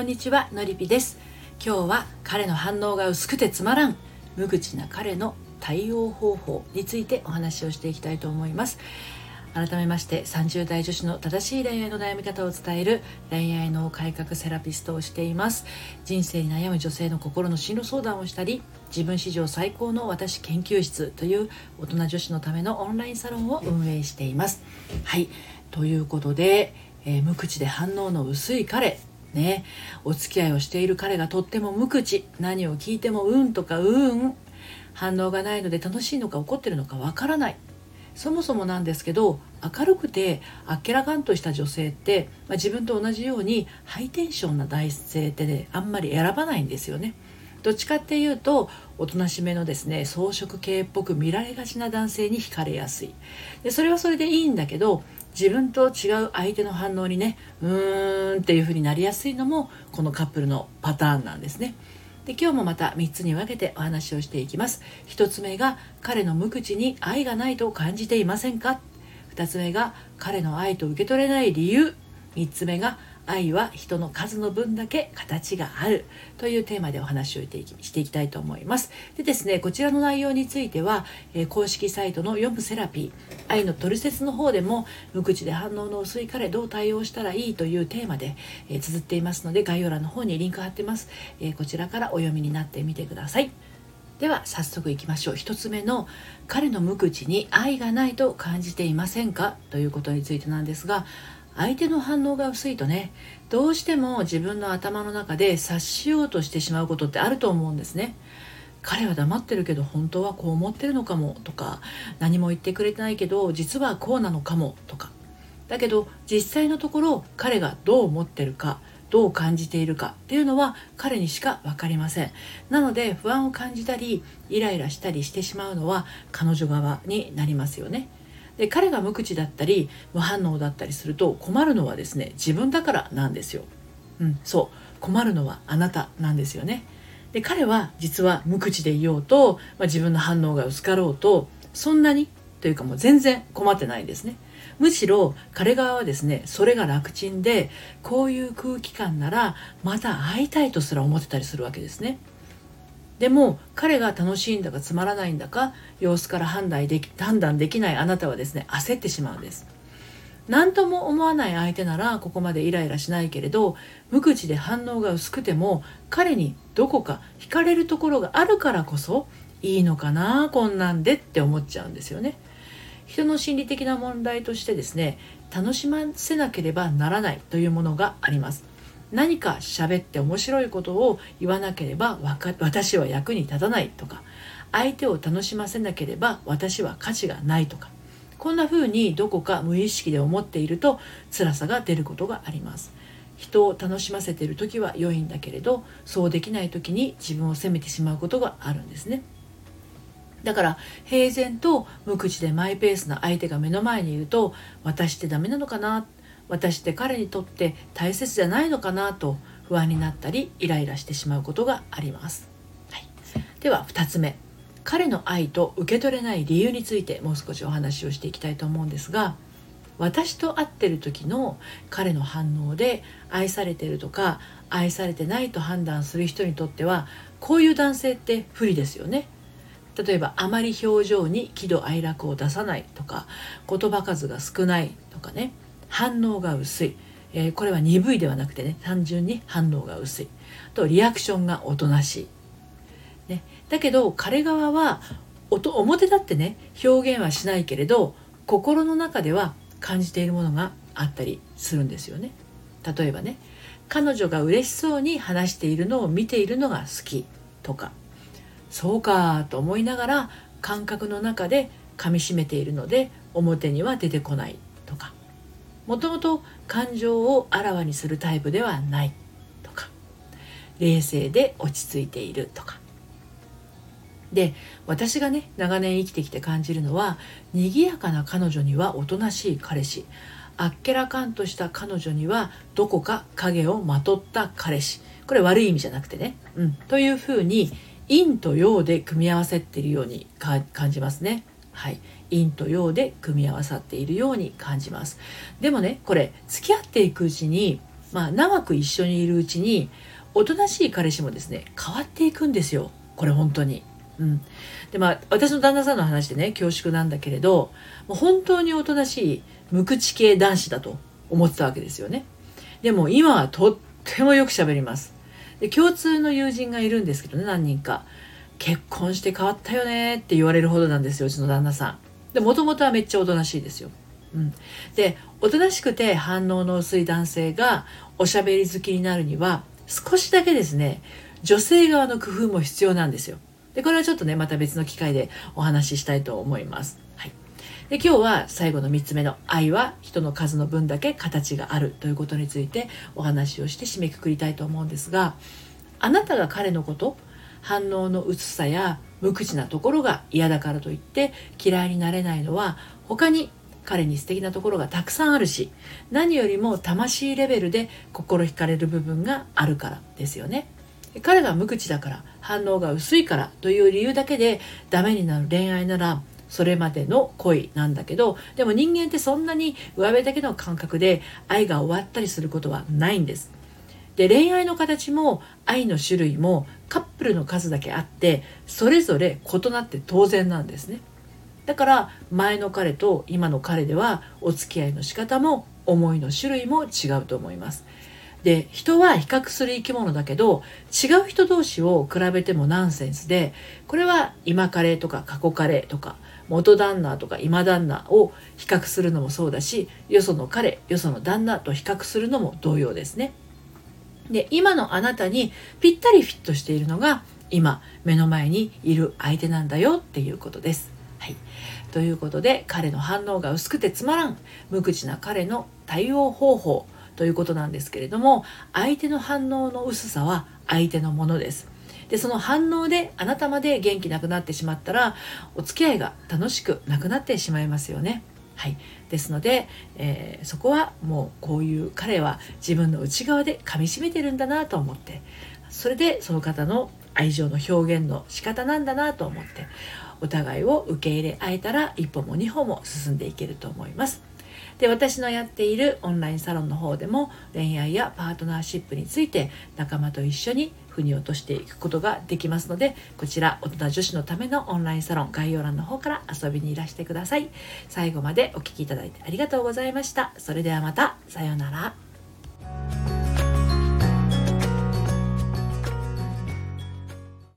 こんにちはのりぴです。今日は彼の反応が薄くてつまらん。無口な彼の対応方法についてお話をしていきたいと思います。改めまして30代女子の正しい恋愛の悩み方を伝える恋愛の改革セラピストをしています。人生に悩む女性の心の進路相談をしたり自分史上最高の私研究室という大人女子のためのオンラインサロンを運営しています。はい。ということで、えー、無口で反応の薄い彼ね。お付き合いをしている彼がとっても無口。何を聞いてもうんとかうん。反応がないので楽しいのか怒ってるのかわからない。そもそもなんですけど明るくてあっけらかんとした女性って、まあ、自分と同じようにハイテンションな男性ってねあんまり選ばないんですよね。どっちかっていうとおとなしめのですね装飾系っぽく見られがちな男性に惹かれやすい。でそれはそれでいいんだけど自分と違う相手の反応にねうーんっていう風になりやすいのもこのカップルのパターンなんですね。で今日もまた3つに分けてお話をしていきます。1つ目が彼の無口に愛がないと感じていませんか？2つ目が彼の愛と受け取れない理由。3つ目が愛は人の数の分だけ形があるというテーマでお話をしていきたいと思います。でですね、こちらの内容については、え、公式サイトの読むセラピー、愛のトリセツの方でも、無口で反応の薄い彼どう対応したらいいというテーマで、えー、綴っていますので、概要欄の方にリンク貼ってます。え、こちらからお読みになってみてください。では早速いきましょう1つ目の彼の無口に愛がないと感じていませんか？ということについてなんですが相手の反応が薄いとねどうしても自分の頭の中で察しようとしてしまうことってあると思うんですね。彼は黙ってるけど本当はこう思ってるのかもとか何も言ってくれてないけど実はこうなのかもとか。だけど実際のところ彼がどう思ってるかどう感じているかっていうのは彼にしか分かりません。なので不安を感じたりイライラしたりしてしまうのは彼女側になりますよね。で彼が無口だったり無反応だったりすると困るのはですね自分だからなんですよ。うん、そう困るのはあなたなんですよね。で彼は実は無口でいようと、まあ、自分の反応が薄かろうとそんなにというかもう全然困ってないんですね。むしろ彼側はですねそれが楽ちんでこういう空気感ならまた会いたいとすら思ってたりするわけですね。でも彼が楽しいんだかつまらないんだか様子から判断でき判断できないあなたはですね焦ってしまうんです。何とも思わない相手ならここまでイライラしないけれど無口で反応が薄くても彼にどこか惹かれるところがあるからこそいいのかなこんなんでって思っちゃうんですよね。人の心理的な問題としてですね楽しませなければならないというものがあります。何か喋って面白いことを言わなければ私は役に立たないとか相手を楽しませなければ私は価値がないとかこんな風にどこか無意識で思っていると辛さが出ることがあります。人を楽しませている時は良いんだけれどそうできない時に自分を責めてしまうことがあるんですね。だから平然と無口でマイペースな相手が目の前にいると私ってダメなのかな私って彼にとって大切じゃないのかなと不安になったりイライラしてしまうことがあります、はい、では2つ目。彼の愛と受け取れない理由についてもう少しお話をしていきたいと思うんですが私と会ってる時の彼の反応で愛されてるとか愛されてないと判断する人にとってはこういう男性って不利ですよね。例えばあまり表情に喜怒哀楽を出さないとか言葉数が少ないとかね。反応が薄い、えー、これは鈍いではなくてね単純に反応が薄い。とリアクションがおとなしい、ね、だけど彼側は表立ってね表現はしないけれど心の中では感じているものがあったりするんですよね。例えばね彼女が嬉しそうに話しているのを見ているのが好きとかそうかと思いながら感覚の中で噛みしめているので表には出てこないとか。もともと感情をあらわにするタイプではないとか冷静で落ち着いているとか。で私がね長年生きてきて感じるのは賑やかな彼女にはおとなしい彼氏あっけらかんとした彼女にはどこか影をまとった彼氏。これ悪い意味じゃなくてね、うん、というふうに陰と陽で組み合わせているように感じますね。はい、陰と陽で組み合わさっているように感じますでもねこれ付き合っていくうちにまあ、長く一緒にいるうちにおとなしい彼氏もですね変わっていくんですよこれ本当に。うん、でまあ私の旦那さんの話でね恐縮なんだけれどもう本当におとなしい無口系男子だと思ってたわけですよね。でも今はとってもよく喋ります。で共通の友人がいるんですけどね何人か。結婚して変わったよねって言われるほどなんですようちの旦那さん。でもともとはめっちゃおとなしいですよ。うん、でおとなしくて反応の薄い男性がおしゃべり好きになるには少しだけですね女性側の工夫も必要なんですよ。でこれはちょっとねまた別の機会でお話ししたいと思います。はい、で今日は最後の3つ目の「愛は人の数の分だけ形がある」ということについてお話をして締めくくりたいと思うんですがあなたが彼のこと反応の薄さや無口なところが嫌だからといって嫌いになれないのは他に彼に素敵なところがたくさんあるし何よりも魂レベルで心惹かれる部分があるからですよね。彼が無口だから反応が薄いからという理由だけでダメになる恋愛ならそれまでの恋なんだけどでも人間ってそんなに上辺だけの感覚で愛が終わったりすることはないんです。で恋愛の形も愛の種類もカップルの数だけあってそれぞれ異なって当然なんですね。だから前の彼と今の彼ではお付き合いの仕方も思いの種類も違うと思います。で人は比較する生き物だけど違う人同士を比べてもナンセンスでこれは今彼とか過去彼とか元旦那とか今旦那を比較するのもそうだしよその彼よその旦那と比較するのも同様ですね。で今のあなたにぴったりフィットしているのが今目の前にいる相手なんだよっていうことです。はい、ということで彼の反応が薄くてつまらん無口な彼の対応方法ということなんですけれども相手の反応の薄さは相手のものです。でその反応であなたまで元気なくなってしまったらお付き合いが楽しくなくなってしまいますよね。はい、ですので、えー、そこはもうこういう彼は自分の内側で噛みしめてるんだなと思ってそれでその方の愛情の表現の仕方なんだなと思ってお互いを受け入れ合えたら一歩も二歩も進んでいけると思います。で私のやっているオンラインサロンの方でも恋愛やパートナーシップについて仲間と一緒に腑に落としていくことができますのでこちら大人女子のためのオンラインサロン概要欄の方から遊びにいらしてください。最後までお聴きいただいてありがとうございました。それではまた。さようなら。